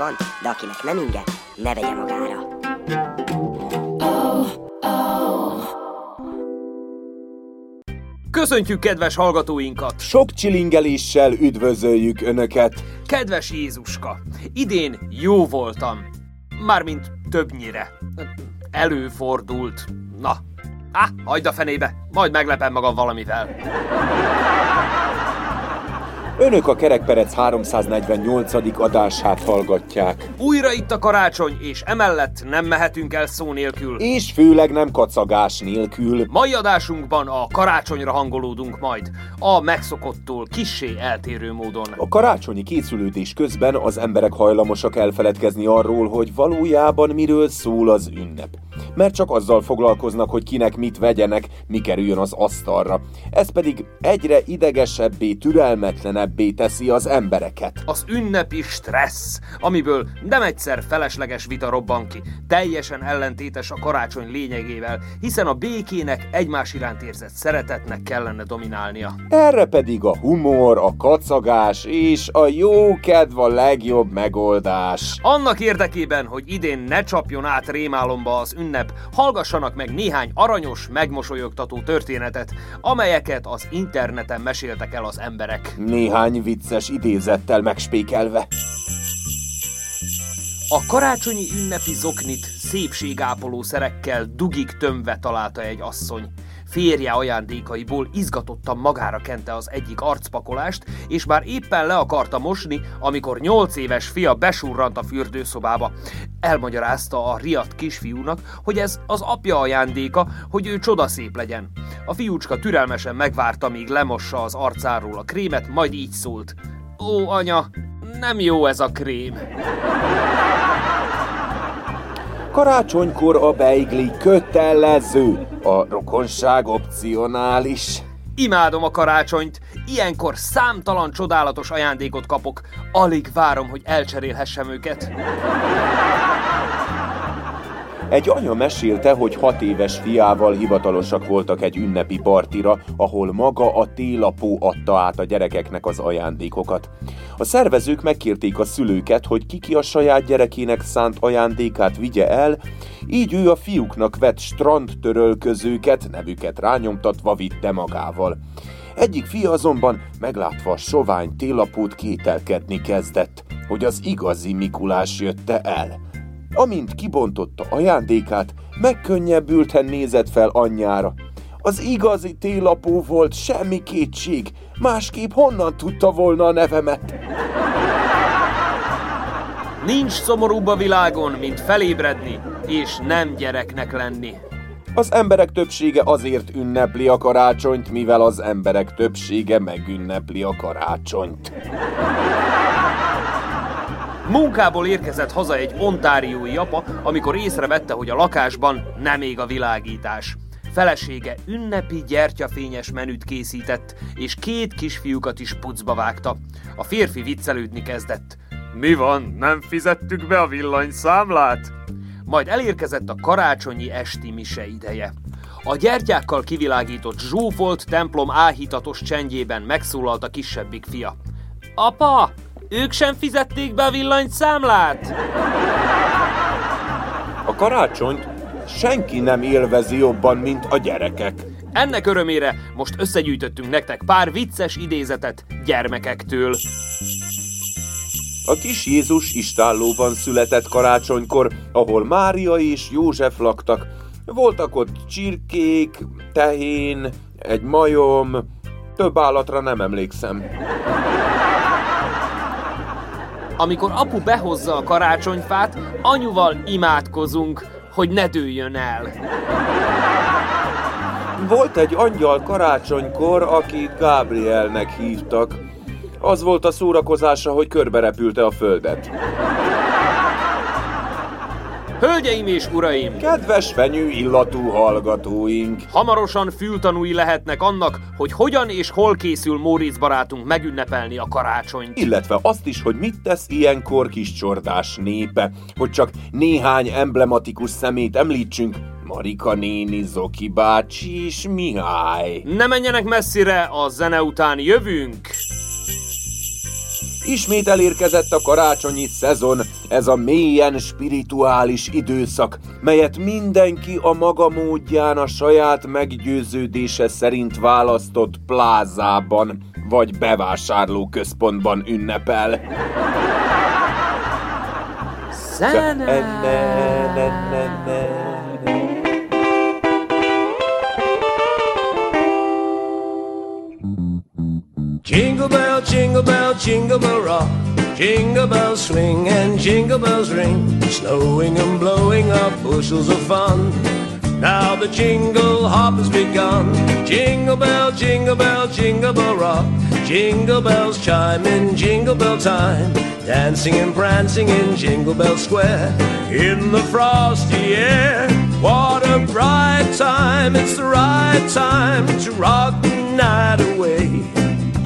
van, de akinek nem inge, ne vegye magára. Köszöntjük kedves hallgatóinkat! Sok csilingeléssel üdvözöljük Önöket! Kedves Jézuska! Idén jó voltam. Mármint többnyire. Előfordult. Na, á, hagyd a fenébe, majd meglepem magam valamivel. Önök a Kerekperec 348. adását hallgatják. Újra itt a karácsony, és emellett nem mehetünk el szó nélkül. És főleg nem kacagás nélkül. Mai adásunkban a karácsonyra hangolódunk majd, a megszokottól kissé eltérő módon. A karácsonyi készülődés közben az emberek hajlamosak elfeledkezni arról, hogy valójában miről szól az ünnep. Mert csak azzal foglalkoznak, hogy kinek mit vegyenek, mi kerüljön az asztalra. Ez pedig egyre idegesebbé, türelmetlenebbé teszi az embereket. Az ünnepi stressz, amiből nem egyszer felesleges vita robban ki, teljesen ellentétes a karácsony lényegével, hiszen a békének egymás iránt érzett szeretetnek kellene dominálnia. Erre pedig a humor, a kacagás és a jó kedv a legjobb megoldás. Annak érdekében, hogy idén ne csapjon át rémálomba az ünnep, hallgassanak meg néhány aranyos, megmosolyogtató történetet, amelyeket az interneten meséltek el az emberek. Néhány vicces idézettel megspékelve. A karácsonyi ünnepi zoknit szépségápoló szerekkel dugig tömve találta egy asszony. Férje ajándékaiból izgatottan magára kente az egyik arcpakolást, és már éppen le akarta mosni, amikor nyolc éves fia besurrant a fürdőszobába. Elmagyarázta a riadt kisfiúnak, hogy ez az apja ajándéka, hogy ő csodaszép legyen. A fiúcska türelmesen megvárta, míg lemossa az arcáról a krémet, majd így szólt. Ó, anya, nem jó ez a krém. Karácsonykor a beigli kötelező, a rokonság opcionális. Imádom a karácsonyt, ilyenkor számtalan csodálatos ajándékot kapok. Alig várom, hogy elcserélhessem őket. Egy anya mesélte, hogy hat éves fiával hivatalosak voltak egy ünnepi partira, ahol maga a télapó adta át a gyerekeknek az ajándékokat. A szervezők megkérték a szülőket, hogy kiki a saját gyerekének szánt ajándékát vigye el, így ő a fiúknak vett strandtörölközőket, nevüket rányomtatva vitte magával. Egyik fia azonban, meglátva a sovány télapót kételkedni kezdett, hogy az igazi Mikulás jötte el. Amint kibontotta ajándékát, megkönnyebbülten nézett fel anyjára. Az igazi télapó volt, semmi kétség, másképp honnan tudta volna a nevemet? Nincs szomorúbb a világon, mint felébredni, és nem gyereknek lenni. Az emberek többsége azért ünnepli a karácsonyt, mivel az emberek többsége megünnepli a karácsonyt. Munkából érkezett haza egy ontáriói apa, amikor észrevette, hogy a lakásban nem ég a világítás. Felesége ünnepi gyertyafényes menüt készített, és két kisfiúkat is pucba vágta. A férfi viccelődni kezdett. Mi van, nem fizettük be a villanyszámlát? Majd elérkezett a karácsonyi esti mise ideje. A gyertyákkal kivilágított zsúfolt templom áhítatos csendjében megszólalt a kisebbik fia. Apa, ők sem fizették be a villanyszámlát? A karácsonyt senki nem élvezi jobban, mint a gyerekek. Ennek örömére most összegyűjtöttünk nektek pár vicces idézetet gyermekektől. A kis Jézus istállóban született karácsonykor, ahol Mária és József laktak. Voltak ott csirkék, tehén, egy majom, több állatra nem emlékszem. Amikor apu behozza a karácsonyfát, anyuval imádkozunk, hogy ne dőljön el. Volt egy angyal karácsonykor, akit Gábrielnek hívtak. Az volt a szórakozása, hogy körberepülte a földet. Hölgyeim és uraim! Kedves fenyő illatú hallgatóink! Hamarosan fültanúi lehetnek annak, hogy hogyan és hol készül Móricz barátunk megünnepelni a karácsonyt. Illetve azt is, hogy mit tesz ilyenkor kis csordás népe, hogy csak néhány emblematikus szemét említsünk, Marika néni, Zoki bácsi és Mihály. Ne menjenek messzire, a zene után jövünk! Ismét elérkezett a karácsonyi szezon, ez a mélyen spirituális időszak, melyet mindenki a maga módján a saját meggyőződése szerint választott plázában vagy bevásárlóközpontban ünnepel. Zene! Jingle bell, jingle bell, jingle bell rock. Jingle bells swing and jingle bells ring. Snowing and blowing up bushels of fun. Now the jingle hop has begun. Jingle bell, jingle bell, jingle bell rock. Jingle bells chime in jingle bell time. Dancing and prancing in Jingle Bell Square. In the frosty air. What a bright time. It's the right time to rock the night away.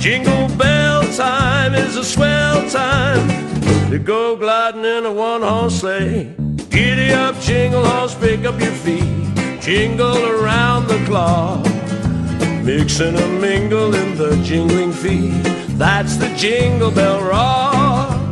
Jingle bell time is a swell time to go gliding in a one horse sleigh. Giddy up, jingle horse, pick up your feet, jingle around the clock. Mix and a mingle in the jingling feet. That's the jingle bell rock.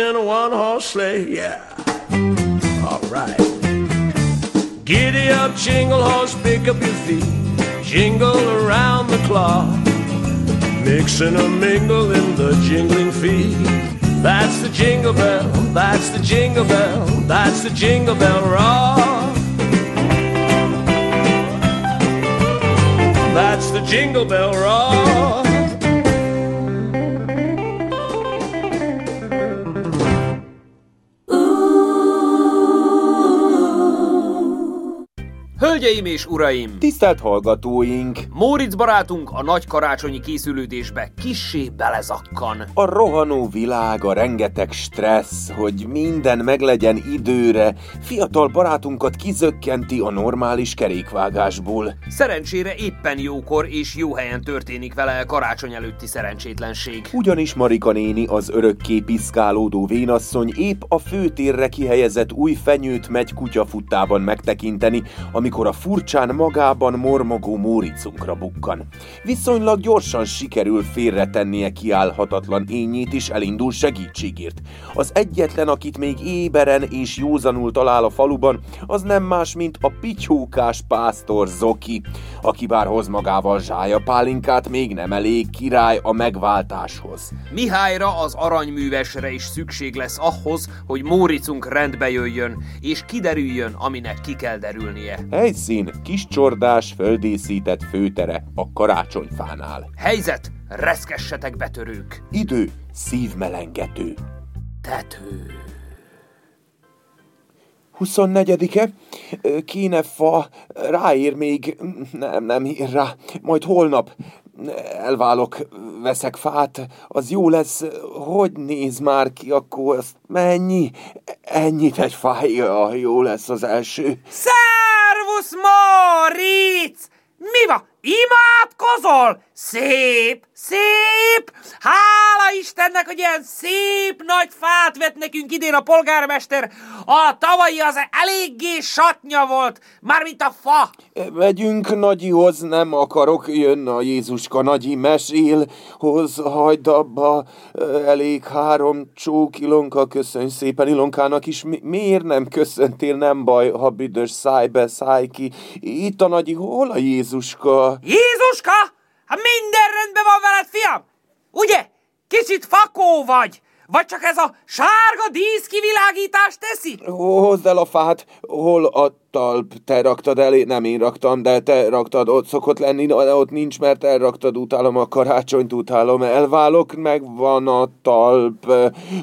In a one horse sleigh, yeah. Alright. Giddy up, jingle horse, pick up your feet, jingle around the clock. Mix and a mingle in the jingling feet. That's the jingle bell, that's the jingle bell, that's the jingle bell rock. That's the jingle bell rock. Hölgyeim és uraim! Tisztelt hallgatóink! Móricz barátunk a nagy karácsonyi készülődésbe kissé belezakkan. A rohanó világ, a rengeteg stressz, hogy minden meglegyen időre, fiatal barátunkat kizökkenti a normális kerékvágásból. Szerencsére éppen jókor és jó helyen történik vele a karácsony előtti szerencsétlenség. Ugyanis Marika néni, az örökké piszkálódó vénasszony épp a főtérre kihelyezett új fenyőt megy kutyafuttában megtekinteni, amikor a furcsán magában mormogó Móricunkra bukkan. Viszonylag gyorsan sikerül félretennie kiállhatatlan ényét és elindul segítségért. Az egyetlen, akit még éberen és józanul talál a faluban, az nem más, mint a pityókás pásztor Zoki, aki bár hoz magával zsája pálinkát, még nem elég király a megváltáshoz. Mihályra az aranyművesre is szükség lesz ahhoz, hogy Móricunk rendbe jöjjön, és kiderüljön, aminek ki kell derülnie. Helyszín kis csordás földészített főtere a karácsonyfánál. Helyzet, reszkessetek betörők! Idő szívmelengető. Tető. 24-e, kéne fa, ráér még, nem, nem ír rá, majd holnap elválok, veszek fát, az jó lesz, hogy néz már ki, akkor azt mennyi, ennyit egy fája, jó lesz az első. Szervusz, Små rits! Miva! Imádkozol? Szép, szép! Hála Istennek, hogy ilyen szép nagy fát vett nekünk idén a polgármester. A tavalyi az eléggé satnya volt, mármint a fa. Megyünk nagyihoz, nem akarok, jön a Jézuska nagyi mesél, hoz hagyd abba, elég három csók Ilonka, köszönj szépen Ilonkának is, Mi- miért nem köszöntél, nem baj, ha büdös száj be, száj ki, itt a nagyi, hol a Jézuska? Jézuska, hát minden rendben van veled, fiam? Ugye? Kicsit fakó vagy, Vagy csak ez a sárga díszkivilágítás teszi? Hozd el a fát, hol a talp? Te raktad elé, nem én raktam, de te raktad, ott szokott lenni, de ott nincs, mert elraktad, utálom a karácsonyt, utálom, elválok, meg van a talp,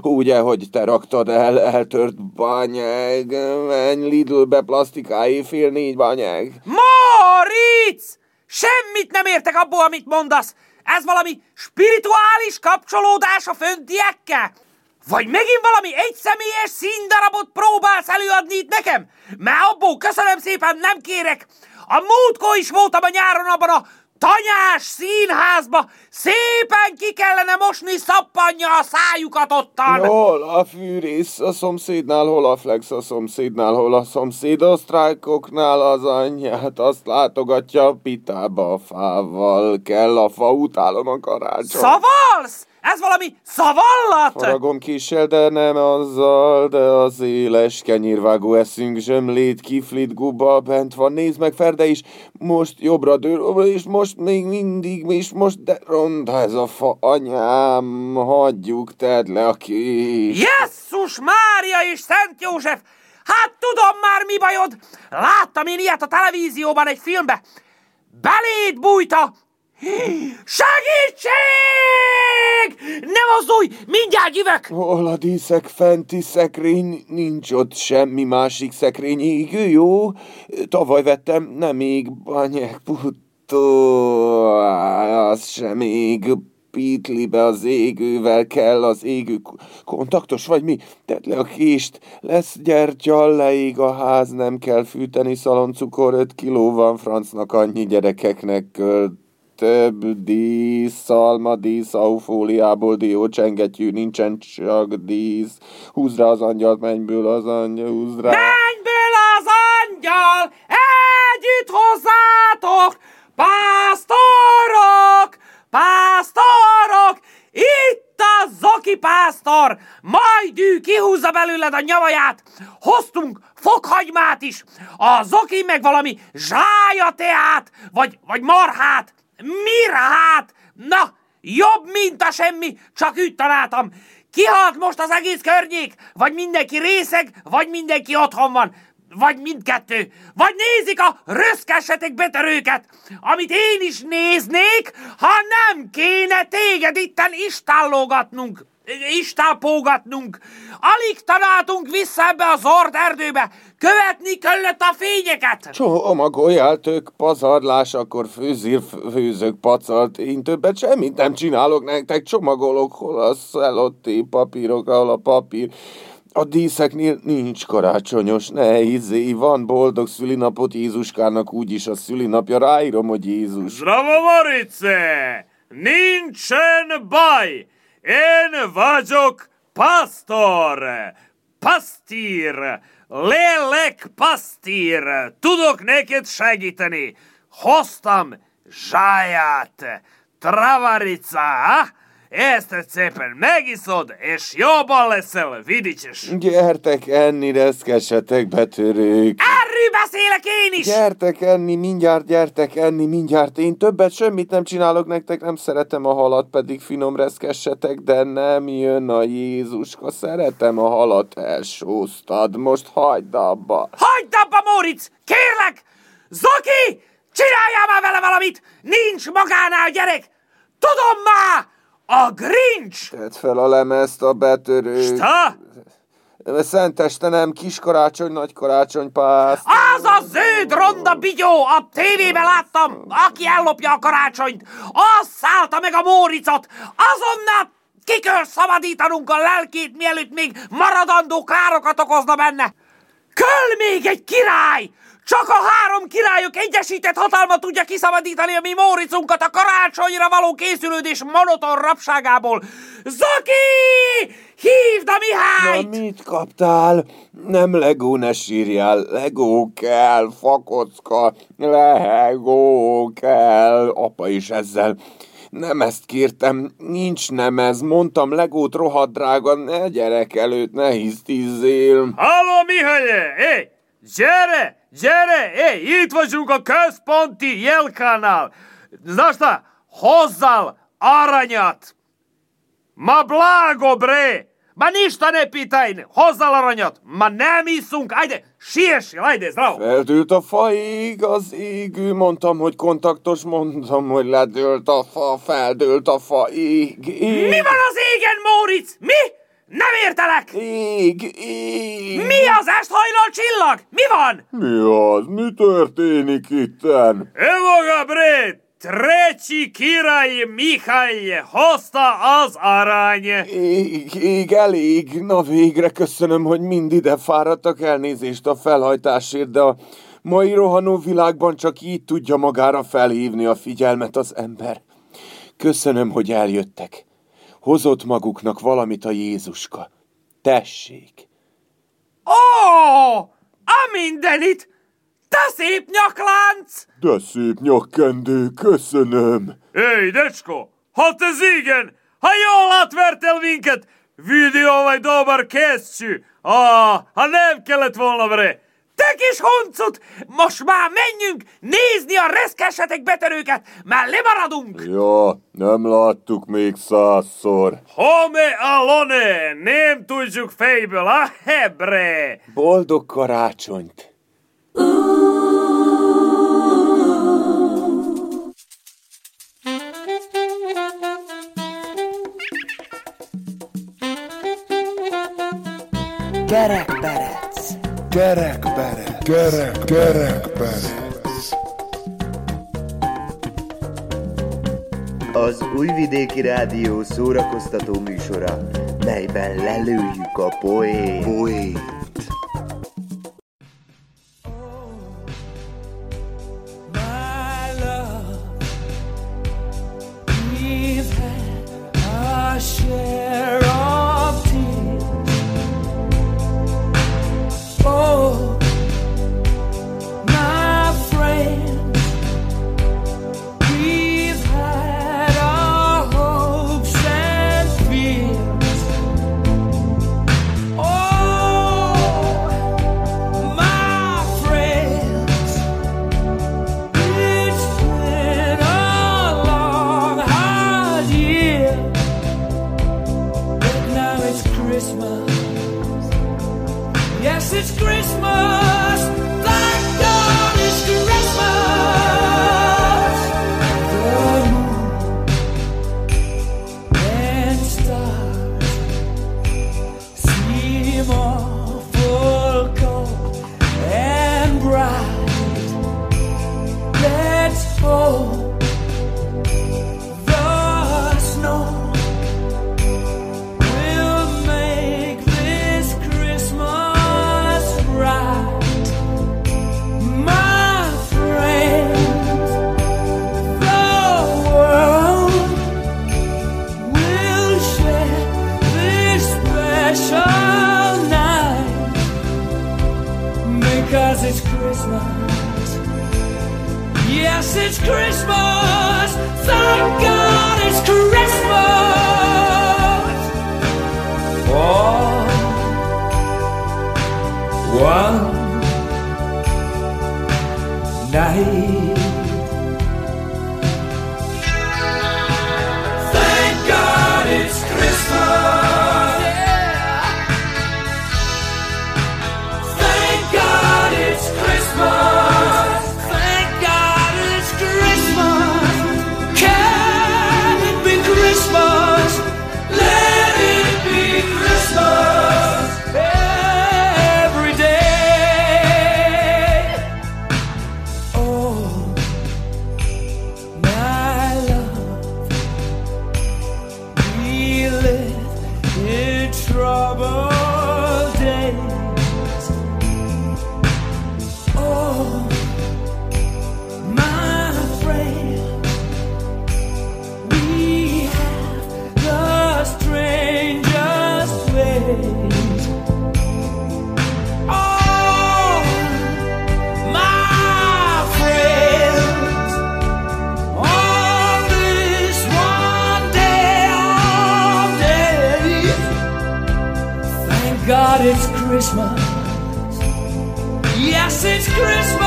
ugye, hogy te raktad el, eltört banyeg, menj Lidlbe plastikáé, fél négy banyeg. Moritz! Semmit nem értek abból, amit mondasz! Ez valami spirituális kapcsolódás a föntiekkel? Vagy megint valami egyszemélyes színdarabot próbálsz előadni itt nekem? Mert abból köszönöm szépen nem kérek. A múltkor is voltam a nyáron abban a tanyás színházba. Szépen ki kellene mosni szappanja a szájukat ottan. Hol a fűrész a szomszédnál, hol a flex a szomszédnál, hol a szomszéd a sztrájkoknál az anyját, azt látogatja a pitába a fával, kell a fa, utálom a karácsony. Szavalsz? Ez valami szavallat? Faragom kissel, de nem azzal, de az éles kenyérvágó eszünk, zsömlét, kiflit, guba, bent van, nézd meg Ferde is, most jobbra dől, és most még mindig, és most, de ronda ez a fa, anyám, hagyjuk, tedd le a kés. Jesszus Mária és Szent József! Hát tudom már, mi bajod! Láttam én ilyet a televízióban egy filmbe. Beléd bújta Segítség! Ne mozdulj! Mindjárt jövök! Hol a díszek fenti szekrény? Nincs ott semmi másik szekrény égő, jó? Tavaly vettem, nem még banyek putó, az sem ég pitlibe az égővel kell, az égő kontaktos vagy mi? Tedd le a kést, lesz gyertya, leég a ház, nem kell fűteni, szaloncukor, 5 kiló van, francnak annyi gyerekeknek költ több dísz, szalma dísz, aufóliából dió csengetjű, nincsen csak dísz. Húzd rá az angyalt, mennyből az angyal, húzd rá. Mennyből az angyal, együtt hozzátok, pásztorok, pásztorok, itt a Zoki pásztor, majd ő kihúzza belőled a nyavaját, hoztunk fokhagymát is, a Zoki meg valami zsájateát, vagy, vagy marhát, Mire hát? Na, jobb, mint a semmi, csak úgy találtam. Kihalt most az egész környék, vagy mindenki részeg, vagy mindenki otthon van, vagy mindkettő, vagy nézik a röszkesetek betörőket, amit én is néznék, ha nem kéne téged itten istállógatnunk istápógatnunk. Alig találtunk vissza ebbe az ord erdőbe. Követni kellett a fényeket. Csomagoljáltök, pazarlás, akkor főzír, főzök pacalt. Én többet semmit nem csinálok nektek, csomagolok, hol a szelotti papírok, ahol a papír. A díszeknél nincs karácsonyos, ne izé, van boldog szülinapot Jézuskának, úgyis a szülinapja, ráírom, hogy Jézus. Zdravo, Morice! Nincsen baj! en vađok pastor, pastir, lelek pastir, tudok neket šegitani, hostam žajat, travarica, ah? Ezt szépen megiszod, és jobban leszel, vidicses. Gyertek enni, reszkesetek betörők. Erről beszélek én is! Gyertek enni, mindjárt gyertek enni, mindjárt. Én többet semmit nem csinálok nektek, nem szeretem a halat, pedig finom reszkessetek, de nem jön a Jézuska. Szeretem a halat, elsóztad, most hagyd abba. Hagyd abba, Móric! Kérlek! Zoki! Csináljál már vele valamit! Nincs magánál gyerek! Tudom már! A Grinch! Tedd fel a lemezt a betörő. Sta? Szenteste nem, kiskarácsony, nagy karácsony pászt. Az a zöld ronda bigyó, a tévében láttam, aki ellopja a karácsonyt, az szállta meg a Móricot, azonnal ki kell szabadítanunk a lelkét, mielőtt még maradandó károkat okozna benne. Köl még egy király! Csak a három királyok egyesített hatalma tudja kiszabadítani a mi Móricunkat a karácsonyra való készülődés monoton rabságából. Zaki! Hívd a Mihályt! Na mit kaptál? Nem Legó, ne sírjál. Legó kell, fakocka. Legó kell. Apa is ezzel. Nem ezt kértem, nincs nem ez. Mondtam, Legót rohadt drága, ne gyerek előtt, ne hisztizzél. Halló, Mihály! Hé, gyere! Gyere! Hé, itt vagyunk a központi jelkánál! Znaš hozzal aranyat! Ma blago, bre! Ma ništa ne pitaj, hozzal aranyat, ma nem iszunk, ajde, siessél, ajde, zdravo! Feldült a fa ég, az égő, mondtam, hogy kontaktos, mondtam, hogy ledőlt a fa, feldőlt a fa, ég, ég. Mi van az égen, Móricz? Mi? Nem értelek! Ég, ég. Mi az esthajlal csillag? Mi van? Mi az? Mi történik itten? Evo ga bre, treći kiraj Mihály hozta az arany. Ég, ég, elég. Na végre köszönöm, hogy mind ide fáradtak elnézést a felhajtásért, de a mai rohanó világban csak így tudja magára felhívni a figyelmet az ember. Köszönöm, hogy eljöttek. Hozott maguknak valamit a Jézuska. Tessék! Ó, a mindenit! Te szép nyaklánc! De szép nyakkendő, köszönöm. Hé, decsko, hát ez igen! Ha jól átvertel minket, vidi ovaj dobar kesztyű. Ah, ha nem kellett volna bre. Te kis huncut, most már menjünk nézni a reszkesetek betörőket, mert lemaradunk. Ja, nem láttuk még százszor. Home alone, nem tudjuk fejből, a hebre. Boldog karácsonyt! Kerekperec. Kerekperec. Kerek, kerekperec. Az Újvidéki Rádió szórakoztató műsora, melyben lelőjük a poét. Poét. It's Christmas. Yes, it's Christmas.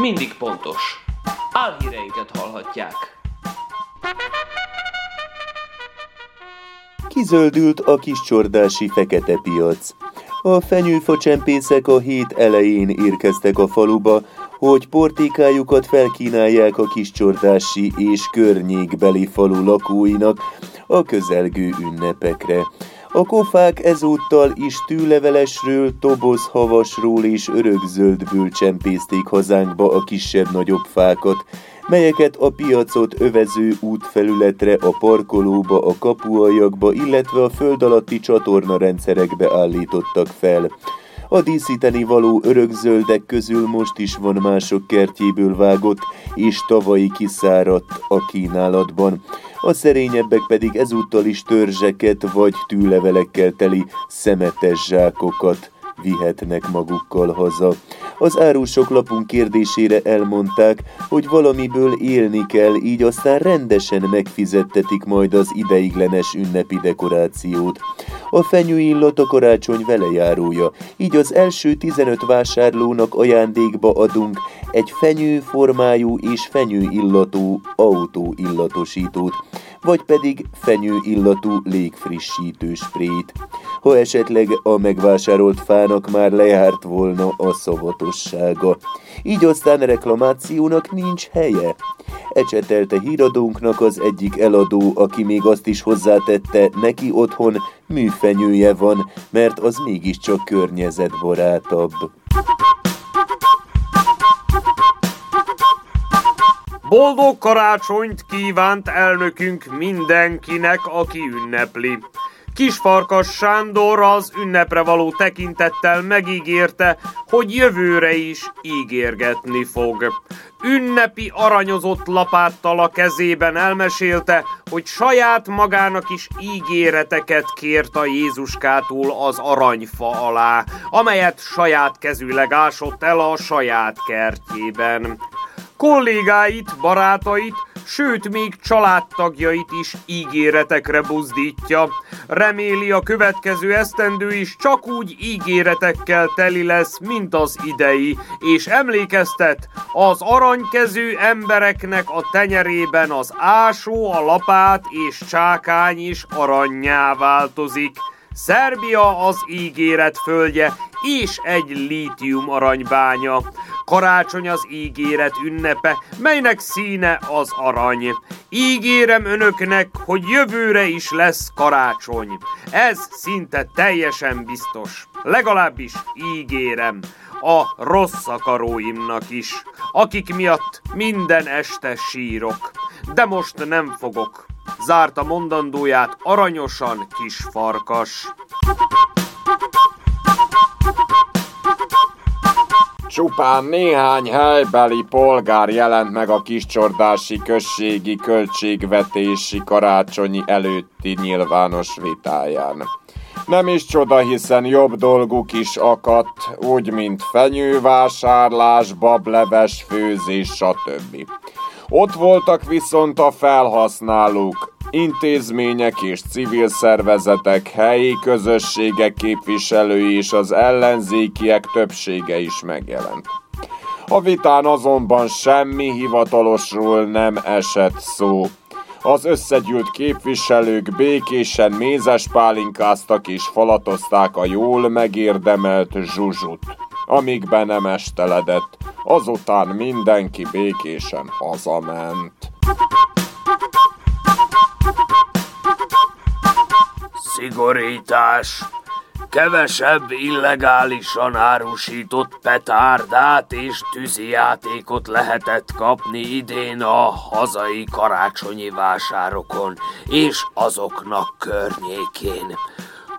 Mindig pontos. Álhíreinket hallhatják. Kizöldült a kiscsordási fekete piac. A fenyőfacsempészek a hét elején érkeztek a faluba, hogy portékájukat felkínálják a kiscsordási és környékbeli falu lakóinak a közelgő ünnepekre. A kofák ezúttal is tűlevelesről, tobozhavasról és örökzöldből csempészték hazánkba a kisebb-nagyobb fákat, melyeket a piacot övező útfelületre, a parkolóba, a kapuajakba, illetve a föld alatti csatorna rendszerekbe állítottak fel. A díszíteni való örökzöldek közül most is van mások kertjéből vágott, és tavalyi kiszáradt a kínálatban. A szerényebbek pedig ezúttal is törzseket vagy tűlevelekkel teli szemetes zsákokat vihetnek magukkal haza. Az árusok lapunk kérdésére elmondták, hogy valamiből élni kell, így aztán rendesen megfizettetik majd az ideiglenes ünnepi dekorációt. A fenyőillat a karácsony velejárója, így az első 15 vásárlónak ajándékba adunk egy fenyőformájú és fenyőillatú autóillatosítót, vagy pedig fenyőillatú légfrissítő sprét. Ha esetleg a megvásárolt fának már lejárt volna a szavatossága. Így aztán reklamációnak nincs helye. Ecsetelte híradónknak az egyik eladó, aki még azt is hozzátette, neki otthon műfenyője van, mert az mégiscsak környezetbarátabb. Boldog karácsonyt kívánt elnökünk mindenkinek, aki ünnepli. Kisfarkas Sándor az ünnepre való tekintettel megígérte, hogy jövőre is ígérgetni fog. Ünnepi aranyozott lapáttal a kezében elmesélte, hogy saját magának is ígéreteket kért a Jézuskától az aranyfa alá, amelyet saját kezűleg ásott el a saját kertjében. Kollégáit, barátait, sőt még családtagjait is ígéretekre buzdítja. Reméli a következő esztendő is csak úgy ígéretekkel teli lesz, mint az idei, és emlékeztet, az aranykezű embereknek a tenyerében az ásó, a lapát és csákány is aranyjá változik. Szerbia az ígéret földje, és egy lítium aranybánya. Karácsony az ígéret ünnepe, melynek színe az arany. Ígérem önöknek, hogy jövőre is lesz karácsony. Ez szinte teljesen biztos. Legalábbis ígérem a rossz akaróimnak is, akik miatt minden este sírok. De most nem fogok. Zárta mondandóját aranyosan kis farkas. Csupán néhány helybeli polgár jelent meg a kiscsordási községi költségvetési karácsonyi előtti nyilvános vitáján. Nem is csoda, hiszen jobb dolguk is akadt, úgy mint fenyővásárlás, bableves főzés, stb. Ott voltak viszont a felhasználók, intézmények és civil szervezetek, helyi közösségek képviselői és az ellenzékiek többsége is megjelent. A vitán azonban semmi hivatalosról nem esett szó. Az összegyűlt képviselők békésen mézes pálinkáztak és falatozták a jól megérdemelt zsuzsut, amíg be nem esteledett. Azután mindenki békésen hazament. Szigorítás! Kevesebb illegálisan árusított petárdát és tűzijátékot lehetett kapni idén a hazai karácsonyi vásárokon és azoknak környékén.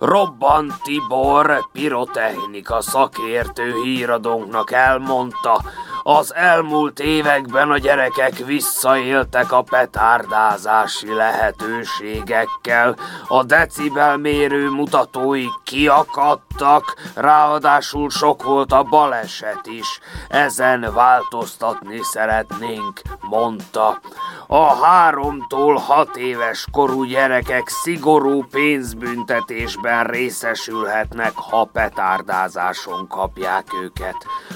Robban Tibor, pirotechnika szakértő híradónknak elmondta, az elmúlt években a gyerekek visszaéltek a petárdázási lehetőségekkel, a decibel mérő mutatói kiakadtak, ráadásul sok volt a baleset is. Ezen változtatni szeretnénk, mondta. A háromtól hat éves korú gyerekek szigorú pénzbüntetésben részesülhetnek, ha petárdázáson kapják őket.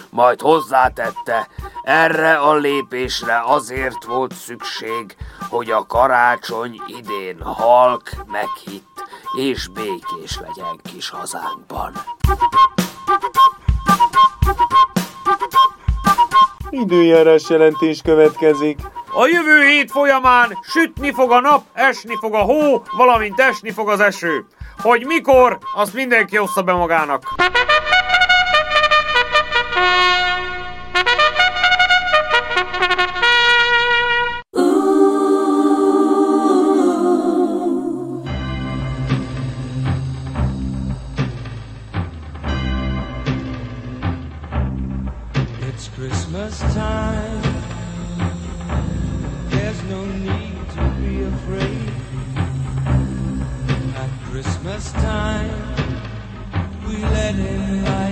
Majd hozzátette, erre a lépésre azért volt szükség, hogy a karácsony idén halk, meghitt és békés legyen kis hazánkban. Időjárás jelentés következik. A jövő hét folyamán sütni fog a nap, esni fog a hó, valamint esni fog az eső. Hogy mikor, azt mindenki ossza be magának. last time we let it. lie.